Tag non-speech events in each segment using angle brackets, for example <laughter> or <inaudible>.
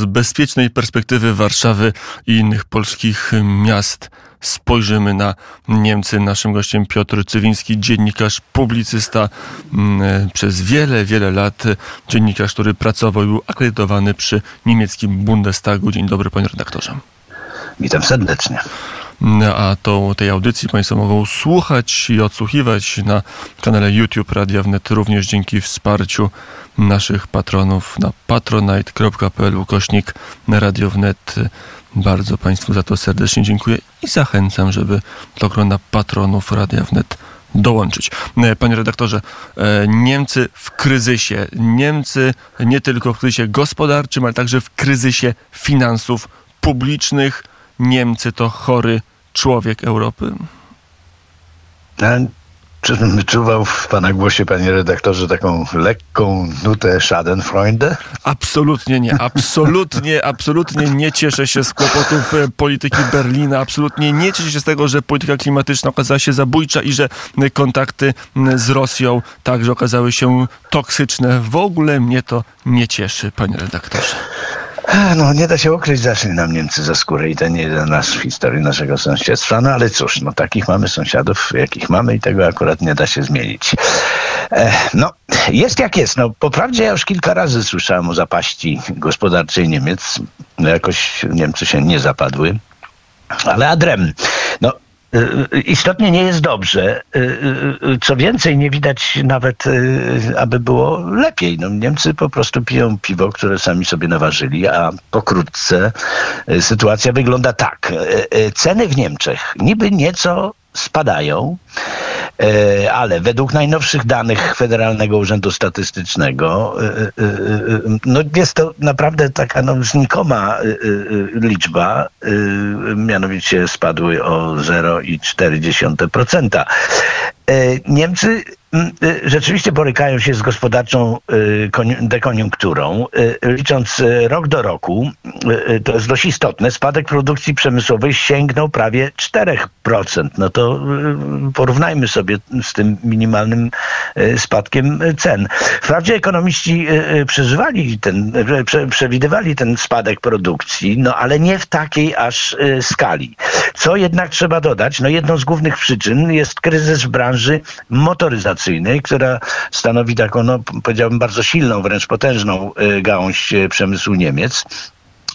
Z bezpiecznej perspektywy Warszawy i innych polskich miast spojrzymy na Niemcy. Naszym gościem Piotr Cywiński, dziennikarz, publicysta mm, przez wiele, wiele lat. Dziennikarz, który pracował i był akredytowany przy niemieckim Bundestagu. Dzień dobry, panie redaktorze. Witam serdecznie. A to, tej audycji Państwo mogą słuchać i odsłuchiwać na kanale YouTube Radia Wnet, również dzięki wsparciu naszych patronów na patronite.pl ukośnik Radio Wnet. Bardzo Państwu za to serdecznie dziękuję i zachęcam, żeby do grona patronów Radia Wnet dołączyć. Panie redaktorze, Niemcy w kryzysie. Niemcy nie tylko w kryzysie gospodarczym, ale także w kryzysie finansów publicznych. Niemcy to chory człowiek Europy? Czyżbym wyczuwał w pana głosie, panie redaktorze, taką lekką nutę Schadenfreunde? Absolutnie nie. Absolutnie, <laughs> absolutnie nie cieszę się z kłopotów e, polityki Berlina. Absolutnie nie cieszę się z tego, że polityka klimatyczna okazała się zabójcza i że kontakty z Rosją także okazały się toksyczne. W ogóle mnie to nie cieszy, panie redaktorze. No, nie da się ukryć, zaszli nam Niemcy za skórę i to nie jeden raz w historii naszego sąsiedztwa, no ale cóż, no takich mamy sąsiadów, jakich mamy i tego akurat nie da się zmienić. E, no, jest jak jest. No, po prawdzie ja już kilka razy słyszałem o zapaści gospodarczej Niemiec. No, jakoś Niemcy się nie zapadły. Ale adrem. No, istotnie nie jest dobrze. Y, y, co więcej, nie widać nawet, aby było lepiej. No, Niemcy po prostu piją piwo, które sami sobie naważyli, a pokrótce sytuacja wygląda tak. Ceny w Niemczech niby nieco spadają, ale według najnowszych danych Federalnego Urzędu Statystycznego e, e, no jest to naprawdę taka no, znikoma liczba, mianowicie spadły o 0,4%. Niemcy rzeczywiście borykają się z gospodarczą dekoniunkturą. Licząc rok do roku, to jest dość istotne, spadek produkcji przemysłowej sięgnął prawie 4%. No to porównajmy sobie z tym minimalnym spadkiem cen. Wprawdzie ekonomiści przeżywali ten, przewidywali ten spadek produkcji, no ale nie w takiej aż skali. Co jednak trzeba dodać, no jedną z głównych przyczyn jest kryzys w branży motoryzacyjnej która stanowi taką, no, powiedziałbym, bardzo silną, wręcz potężną y, gałąź y, przemysłu Niemiec.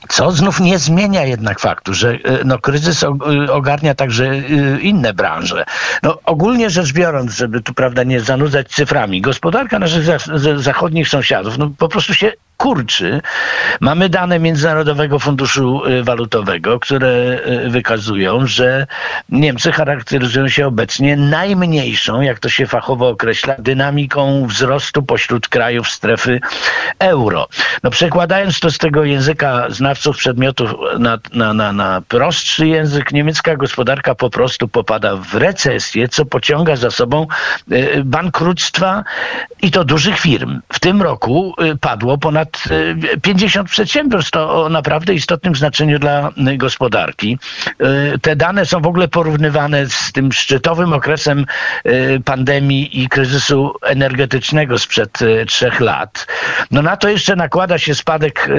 Co znów nie zmienia jednak faktu, że y, no, kryzys ogarnia także inne branże. No, ogólnie rzecz biorąc, żeby tu prawda nie zanudzać cyframi, gospodarka naszych zachodnich sąsiadów no, po prostu się kurczy. Mamy dane Międzynarodowego Funduszu y, Walutowego, które y, wykazują, że Niemcy charakteryzują się obecnie najmniejszą, jak to się fachowo określa, dynamiką wzrostu pośród krajów strefy euro. No przekładając to z tego języka znawców przedmiotów na, na, na, na prostszy język, niemiecka gospodarka po prostu popada w recesję, co pociąga za sobą y, bankructwa i to dużych firm. W tym roku padło ponad ponad 50 przedsiębiorstw o naprawdę istotnym znaczeniu dla gospodarki. E, te dane są w ogóle porównywane z tym szczytowym okresem e, pandemii i kryzysu energetycznego sprzed e, trzech lat. No na to jeszcze nakłada się spadek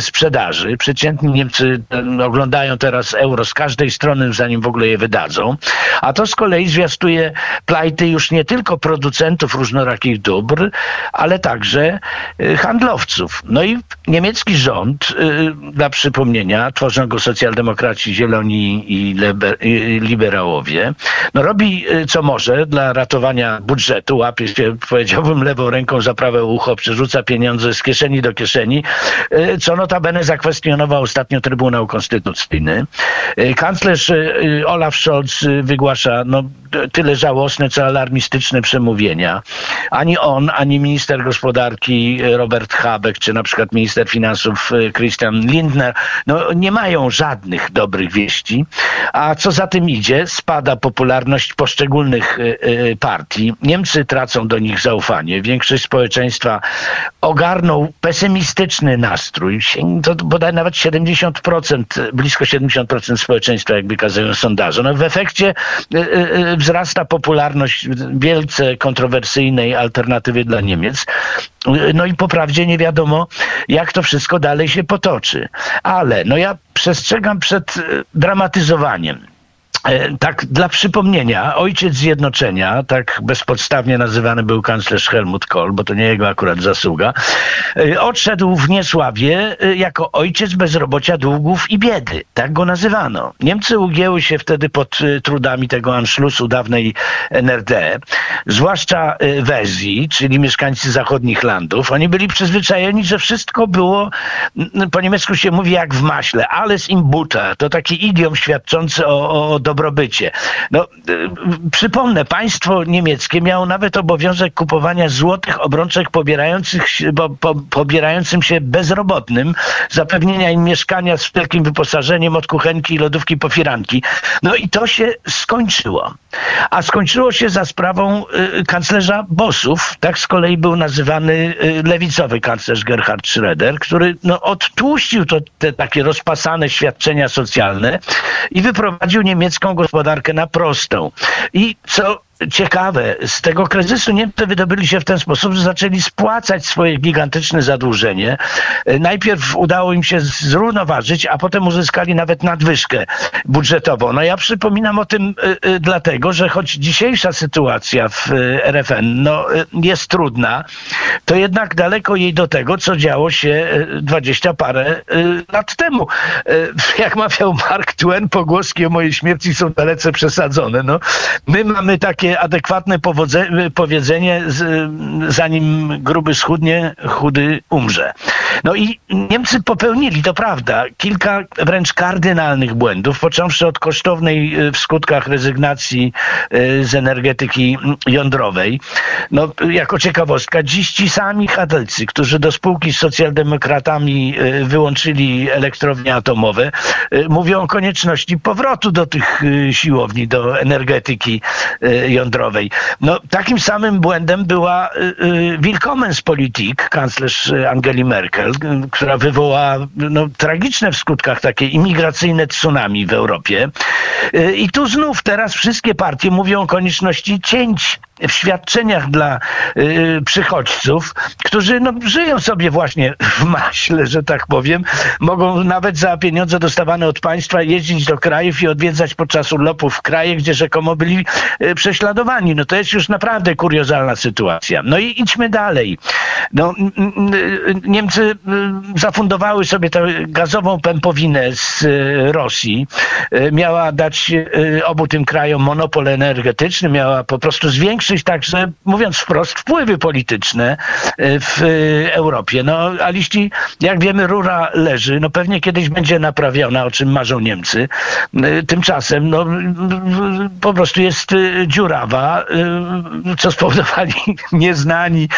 sprzedaży. Przeciętni Niemcy oglądają teraz euro z każdej strony, zanim w ogóle je wydadzą. A to z kolei zwiastuje plajty już nie tylko producentów różnorakich dóbr, ale także handlowców. No i niemiecki rząd, y, dla przypomnienia, tworzą go socjaldemokraci, zieloni i liberałowie, no robi y, co może dla ratowania budżetu, łapie się, powiedziałbym, lewą ręką za prawe ucho, przerzuca pieniądze z kieszeni do kieszeni, y, co notabene zakwestionował ostatnio Trybunał Konstytucyjny. Kanclerz Olaf Scholz wygłasza no, tyle żałosne, co alarmistyczne przemówienia. Ani on, ani minister gospodarki Robert Habeck, czy na przykład minister finansów e, Christian Lindner, no, nie mają żadnych dobrych wieści. A co za tym idzie, spada popularność poszczególnych e, e, partii. Niemcy tracą do nich zaufanie. Większość społeczeństwa ogarnął pesymistyczny nastrój. To bodaj nawet 70%, blisko 70% społeczeństwa, jak wykazują sondaże. No w efekcie wzrasta popularność wielce kontrowersyjnej alternatywy dla Niemiec. No i po prawdzie nie wiadomo, jak to wszystko dalej się potoczy. Ale no ja przestrzegam przed e, dramatyzowaniem. E, tak, dla przypomnienia, ojciec zjednoczenia, tak bezpodstawnie nazywany był kanclerz Helmut Kohl, bo to nie jego akurat zasługa, e, odszedł w niesławie e, jako ojciec bezrobocia, długów i biedy. Tak go nazywano. Niemcy ugięły się wtedy pod trudami tego Anschlussu dawnej NRD, zwłaszcza Wezji, czyli mieszkańcy zachodnich landów. Oni byli przyzwyczajeni, że wszystko było, po niemiecku się mówi jak w maśle, alles im Butter. To taki idiom świadczący o, o dobrobycie. No, y, przypomnę, państwo niemieckie miało nawet obowiązek kupowania złotych obrączek pobierających, po, po, pobierającym się bezrobotnym, zapewnienia im mieszkania z wielkim wyposażeniem od kuchenki i lodówki po firanki. No i to się skończyło. A skończyło się za sprawą y, kanclerza Bossów, tak z kolei był nazywany y, lewicowy kanclerz Gerhard Schröder, który no, odtłuścił to, te takie rozpasane świadczenia socjalne i wyprowadził niemiecką gospodarkę na prostą. I co ciekawe, z tego kryzysu Niemcy wydobyli się w ten sposób, że zaczęli spłacać swoje gigantyczne zadłużenie. Najpierw udało im się zrównoważyć, a potem uzyskali nawet nadwyżkę budżetową. No ja przypominam o tym y, y, dlatego, że choć dzisiejsza sytuacja w y, RFN no, jest trudna, to jednak daleko jej do tego, co działo się dwadzieścia parę lat temu. Jak mawiał Mark Twain, pogłoski o mojej śmierci są dalece przesadzone. No, my mamy takie adekwatne powiedzenie, zanim gruby schudnie, chudy umrze. No i Niemcy popełnili, to prawda, kilka wręcz kardynalnych błędów, począwszy od kosztownej y, w skutkach rezygnacji y, z energetyki jądrowej. No, jako ciekawostka, dziś ci sami Hadelcy, którzy do spółki z socjaldemokratami y, wyłączyli elektrownie atomowe, mówią o konieczności powrotu do tych siłowni, do energetyki jądrowej. No, takim samym błędem była Willkommenspolitik, kanclerz Angeli Merkel, która wywołała no, tragiczne w skutkach takie imigracyjne tsunami w Europie. I tu znów teraz wszystkie partie mówią o konieczności cięć w świadczeniach dla y, przychodźców, którzy no, żyją sobie właśnie w maśle, że tak powiem, mogą nawet za pieniądze dostawane od państwa jeździć do krajów i odwiedzać podczas urlopów kraje, gdzie rzekomo byli y, prześladowani. No to jest już naprawdę kuriozalna sytuacja. No i idźmy dalej. No, Niemcy y, zafundowały sobie tę gazową pępowinę z y, Rosji. Y, miała dać obu tym krajom monopol energetyczny, miała po prostu zwiększyć zwiększyć także, mówiąc wprost, wpływy polityczne e, w Europie. No, a liści, jak wiemy, rura leży. No pewnie kiedyś będzie naprawiona, o czym marzą Niemcy. E, tymczasem, no, po prostu jest e, dziurawa, co spowodowali <laughs> nieznani,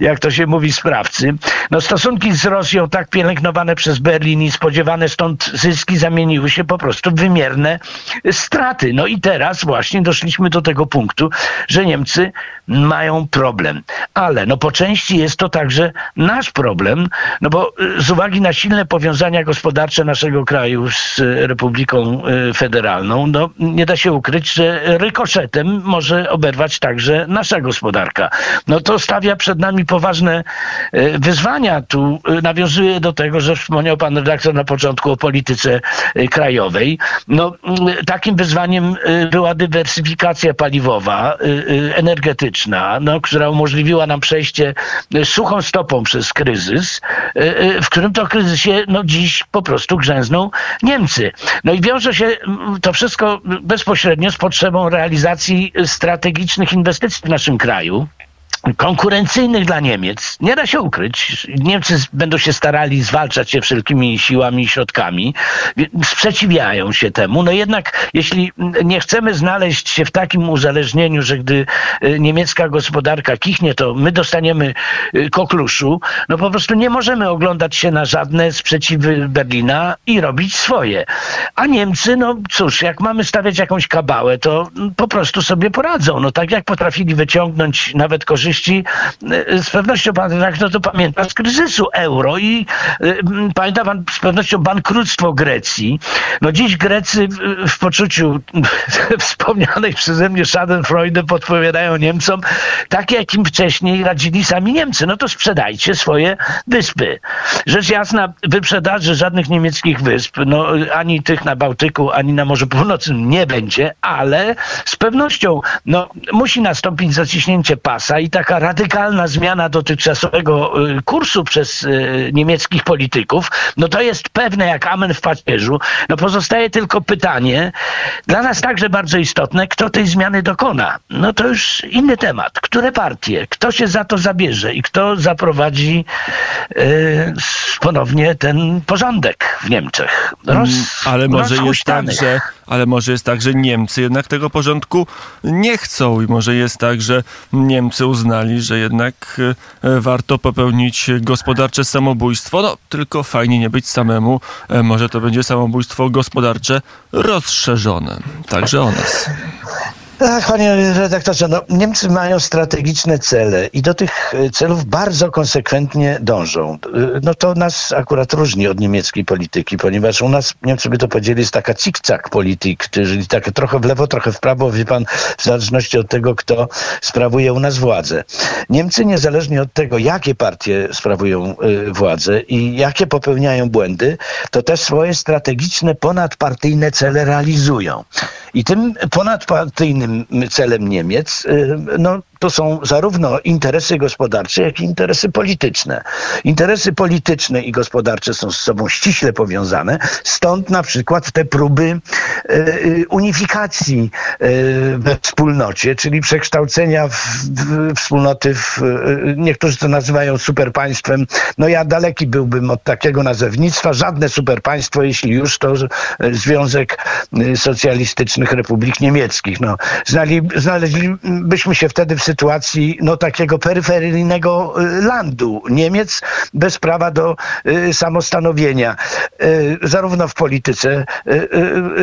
jak to się mówi, sprawcy. No, stosunki z Rosją tak pielęgnowane przez Berlin i spodziewane stąd zyski zamieniły się po prostu w wymierne straty. No i teraz właśnie doszliśmy do tego punktu, że Niemcy Niemcy mają problem. Ale no po części jest to także nasz problem, no bo y, z uwagi na silne powiązania gospodarcze naszego kraju z Republiką y, Federalną, no nie da się ukryć, że rykoszetem może oberwać także nasza gospodarka. No to stawia przed nami poważne y, wyzwania. Tu nawiązuje do tego, że wspomniał pan redaktor na początku o polityce krajowej. No takim wyzwaniem była dywersyfikacja paliwowa, no, która umożliwiła nam przejście e, suchą stopą przez kryzys, e, e, w którym to kryzysie no, dziś po prostu grzęzną Niemcy. No i wiąże się to wszystko bezpośrednio z potrzebą realizacji strategicznych inwestycji w naszym kraju konkurencyjnych dla Niemiec. Nie da się ukryć. Niemcy będą się starali zwalczać się wszelkimi siłami i środkami. Sprzeciwiają się temu. No jednak, jeśli nie chcemy znaleźć się w takim uzależnieniu, że gdy y, niemiecka gospodarka kichnie, to my dostaniemy y, kokluszu, no po prostu nie możemy oglądać się na żadne sprzeciwy Berlina i robić swoje. A Niemcy, no cóż, jak mamy stawiać jakąś kabałę, to po prostu sobie poradzą. No tak jak potrafili wyciągnąć nawet korzyści opowieści z pewnością pan redaktor to pamięta z kryzysu euro i pamięta pan z pewnością bankructwo Grecji. No dziś Grecy w, w poczuciu <laughs> wspomnianej przeze mnie Schadenfreude podpowiadają Niemcom, tak jak im wcześniej radzili sami Niemcy. No to sprzedajcie swoje wyspy. Rzecz jasna, wyprzedaży żadnych niemieckich wysp, no ani tych na Bałtyku, ani na Morzu Północnym nie będzie, ale z pewnością no, musi nastąpić zaciśnięcie pasa i taka radykalna zmiana dotychczasowego y, kursu przez y, niemieckich polityków, no to jest pewne jak amen w pacierzu. No pozostaje tylko pytanie, dla nas także bardzo istotne, kto tej zmiany dokona. No to już inny temat. Które partie, kto się za to zabierze i kto zaprowadzi y, ponownie ten porządek w Niemczech. Roz, mm, ale może jest tak, że ale może jest tak, że Niemcy jednak tego porządku nie chcą i może jest tak, że Niemcy uznali, że jednak e, warto popełnić gospodarcze samobójstwo. No, tylko fajnie nie być samemu. E, może to będzie samobójstwo gospodarcze rozszerzone. Także o nas. Tak, panie redaktorze, no, Niemcy mają strategiczne cele i do tych e, celów bardzo konsekwentnie dążą. E, no to nas akurat różni od niemieckiej polityki, ponieważ u nas, Niemcy by to powiedzieli, jest taka cik-cak polityk, czyli takie trochę w lewo, trochę w prawo, wie pan, w zależności od tego, kto sprawuje u nas władzę. Niemcy, niezależnie od tego, jakie partie sprawują y, władzę i jakie popełniają błędy, to też swoje strategiczne, ponadpartyjne cele realizują. I tym ponadpartyjnym celem Niemiec y, no, to są zarówno interesy gospodarcze, jak i interesy polityczne. Interesy polityczne i gospodarcze są z sobą ściśle powiązane, stąd na przykład te próby e, unifikacji e, we wspólnocie, czyli przekształcenia w, w, wspólnoty w, niektórzy to nazywają superpaństwem. No ja daleki byłbym od takiego nazewnictwa. Żadne superpaństwo, jeśli już, to Związek Socjalistycznych Republik Niemieckich. No, znali, znaleźlibyśmy się wtedy w sytuacji no, takiego peryferyjnego y, landu Niemiec bez prawa do y, samostanowienia, y, zarówno w polityce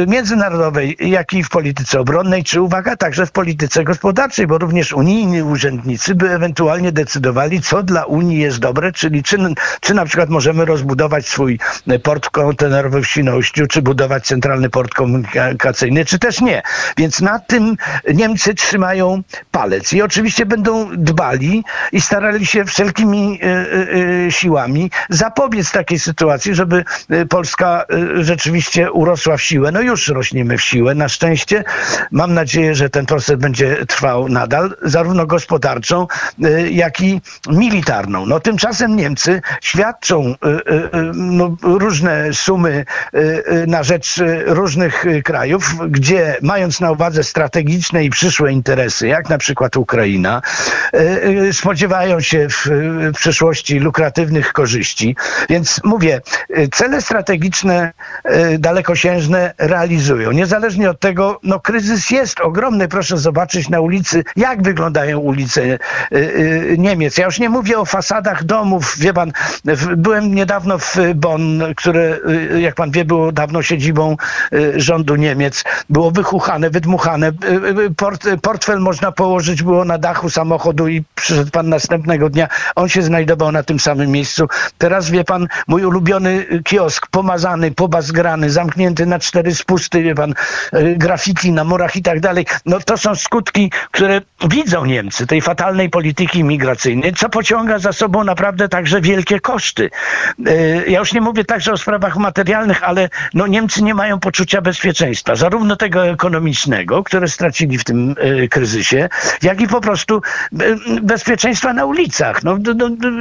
międzynarodowej, jak i w polityce obronnej, czy uwaga, także w polityce gospodarczej, bo również unijni urzędnicy by ewentualnie decydowali, co dla Unii jest dobre, czyli czy, czy na przykład możemy rozbudować swój port kontenerowy w Świnoujściu, czy budować centralny port komunikacyjny, czy też nie. Więc na tym Niemcy trzymają palec. I oczywiście będą dbali i starali się wszelkimi e, e, e, siłami zapobiec takiej sytuacji, żeby Polska rzeczywiście urosła w siłę. No już rośniemy w siłę, na szczęście. Mam nadzieję, że ten proces będzie trwał nadal, zarówno gospodarczą, jak i militarną. No tymczasem Niemcy świadczą no, różne sumy na rzecz różnych krajów, gdzie mając na uwadze strategiczne i przyszłe interesy, jak na przykład Ukraina, Ukraina, e, e, spodziewają się w, przyszłości lukratywnych korzyści. Więc mówię, e, cele strategiczne dalekosiężne realizują. Niezależnie od tego, no kryzys jest ogromny. Proszę zobaczyć na ulicy, jak wyglądają ulice Niemiec. Ja już nie mówię o fasadach domów. Wie pan, byłem niedawno w Bonn, które, jak pan wie, było dawno siedzibą rządu Niemiec. Było wychuchane, wydmuchane. Port, portfel można położyć było na dachu samochodu i przyszedł pan następnego dnia. On się znajdował na tym samym miejscu. Teraz wie pan, mój ulubiony kiosk, pomazany, pobazgrany, zamknięty na cztery spusty, wie pan, e, grafiki na murach i tak dalej. No to są skutki, które widzą Niemcy, tej fatalnej polityki migracyjnej, co pociąga za sobą naprawdę także wielkie koszty. E, ja już nie mówię także o sprawach materialnych, ale no Niemcy nie mają poczucia bezpieczeństwa, zarówno tego ekonomicznego, które stracili w tym kryzysie, jak i po prostu bezpieczeństwa na ulicach. No,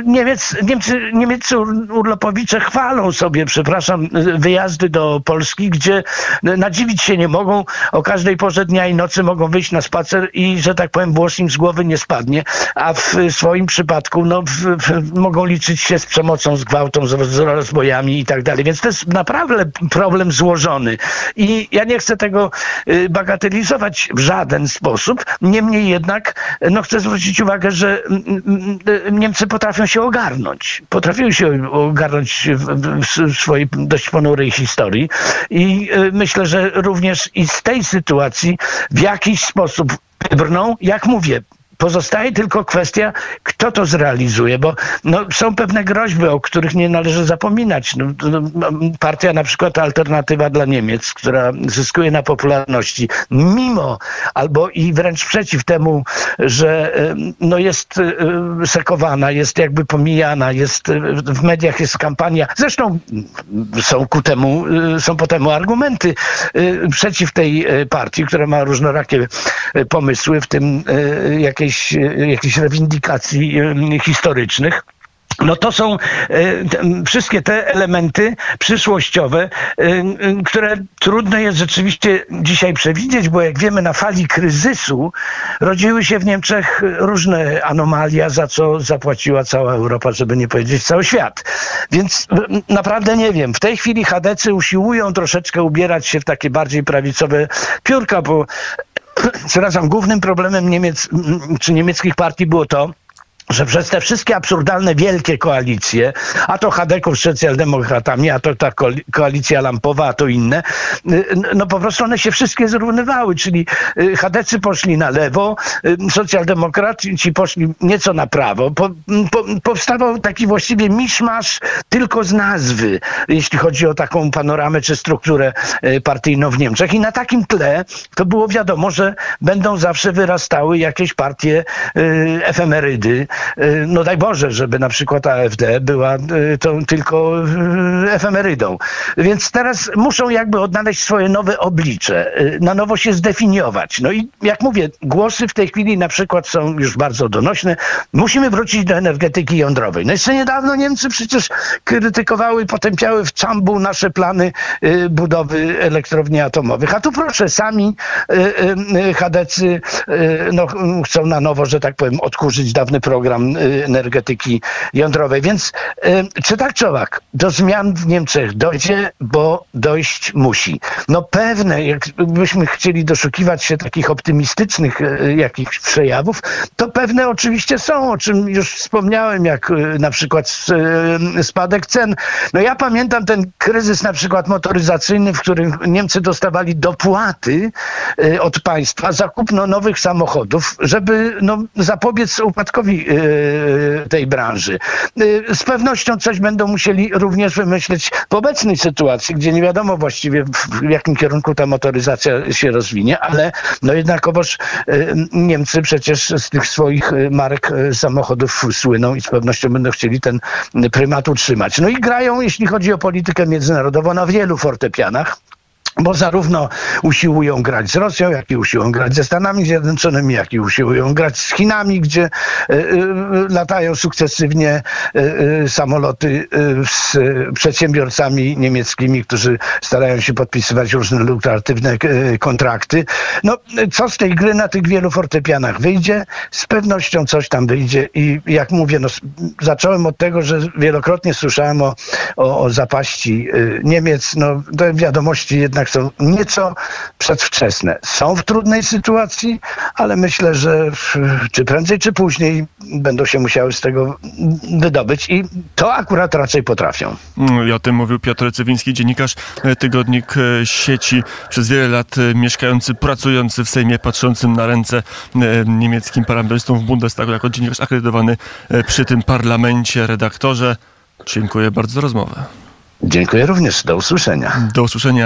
Niemiec, Niemcy, niemieccy urlopowicze chwalą sobie, przepraszam, wyjazdy do Polski, gdzie nadziwić się nie mogą. O każdej porze dnia i nocy mogą wyjść na spacer i, że tak powiem, włos im z głowy nie spadnie, a w swoim przypadku no, w, w, mogą liczyć się z przemocą, z gwałtą, z, z rozbojami i tak dalej. Więc to jest naprawdę problem złożony. I ja nie chcę tego y, bagatelizować w żaden sposób. Niemniej jednak no chcę zwrócić uwagę, że mm, mm, mm, Niemcy potrafią się ogarnąć. Potrafią się ogarnąć w swojej dość ponurej historii i y, myślę, że również i z tej sytuacji w jakiś sposób wybrną, jak mówię, pozostaje tylko kwestia, kto to zrealizuje, bo no, są pewne groźby, o których nie należy zapominać. No, partia na przykład Alternatywa dla Niemiec, która zyskuje na popularności, mimo albo i wręcz przeciw temu, że no, jest sekowana, jest jakby pomijana, jest w mediach jest kampania. Zresztą są ku temu, są po temu argumenty przeciw tej partii, która ma różnorakie pomysły, w tym jakieś, jakichś rewindykacji historycznych. No to są e, wszystkie te elementy przyszłościowe, e, które trudno jest rzeczywiście dzisiaj przewidzieć, bo jak wiemy na fali kryzysu rodziły się w Niemczech różne anomalia, za co zapłaciła cała Europa, żeby nie powiedzieć cały świat. Więc naprawdę nie wiem. W tej chwili chadecy usiłują troszeczkę ubierać się w takie bardziej prawicowe piórka, bo przepraszam, głównym problemem Niemiec, czy niemieckich partii było to, że przez te wszystkie absurdalne wielkie koalicje, a to Hadeków z socjaldemokratami, a to ta koalicja lampowa, a to inne, y, no po prostu one się wszystkie zrównywały, czyli y, Hadecy poszli na lewo, y, socjaldemokraci poszli nieco na prawo. Po, po, powstawał taki właściwie miszmasz tylko z nazwy, jeśli chodzi o taką panoramę czy strukturę partyjną w Niemczech. I na takim tle to było wiadomo, że będą zawsze wyrastały jakieś partie efemerydy, no daj Boże, żeby na przykład AfD była y, tą tylko y, efemerydą. Więc teraz muszą jakby odnaleźć swoje nowe oblicze, na nowo się zdefiniować. No i jak mówię, głosy w tej chwili na przykład są już bardzo donośne. Musimy wrócić do energetyki jądrowej. No jeszcze niedawno Niemcy przecież krytykowały, potępiały w czambu nasze plany budowy elektrowni atomowych. A tu proszę, sami chadecy no, chcą na nowo, że tak powiem, odkurzyć dawny program program y, energetyki jądrowej. Więc y, czy tak czy owak, do zmian w Niemczech dojdzie, bo dojść musi. No pewne, jakbyśmy chcieli doszukiwać się takich optymistycznych y, jakichś przejawów, to pewne oczywiście są, o czym już wspomniałem, jak na przykład spadek cen. No ja pamiętam ten kryzys na przykład motoryzacyjny, w którym Niemcy dostawali dopłaty od państwa za kupno nowych samochodów, żeby no, zapobiec upadkowi tej branży. Y, z pewnością coś będą musieli również wymyśleć w obecnej sytuacji, gdzie nie wiadomo właściwie w jakim kierunku ta motoryzacja się rozwinie, ale no jednakowoż y, Niemcy przecież z tych swoich marek samochodów słyną i z pewnością będą chcieli ten prymat utrzymać. No i grają, jeśli chodzi o politykę międzynarodową, na wielu fortepianach bo zarówno usiłują grać z Rosją, jak i usiłują grać ze Stanami Zjednoczonymi, jak i usiłują grać z Chinami, gdzie y, latają sukcesywnie y, samoloty z przedsiębiorcami niemieckimi, którzy starają się podpisywać różne lukratywne kontrakty. No, co z tej gry na tych wielu fortepianach wyjdzie? Z pewnością coś tam wyjdzie i jak mówię, no, zacząłem od tego, że wielokrotnie słyszałem o, o, o zapaści Niemiec. No, te wiadomości jednak jednak są nieco przedwczesne. Są w trudnej sytuacji, ale myślę, że czy prędzej, czy później będą się musiały z tego wydobyć i to akurat raczej potrafią. I o tym mówił Piotr Cywiński, dziennikarz, e, tygodnik e, sieci, przez wiele lat e, mieszkający, pracujący w Sejmie, patrzącym na ręce niemieckim parlamentarzystom w Bundestagu jako dziennikarz akredytowany przy tym parlamencie, redaktorze. Dziękuję bardzo za rozmowę. Dziękuję również. Do usłyszenia. Do usłyszenia.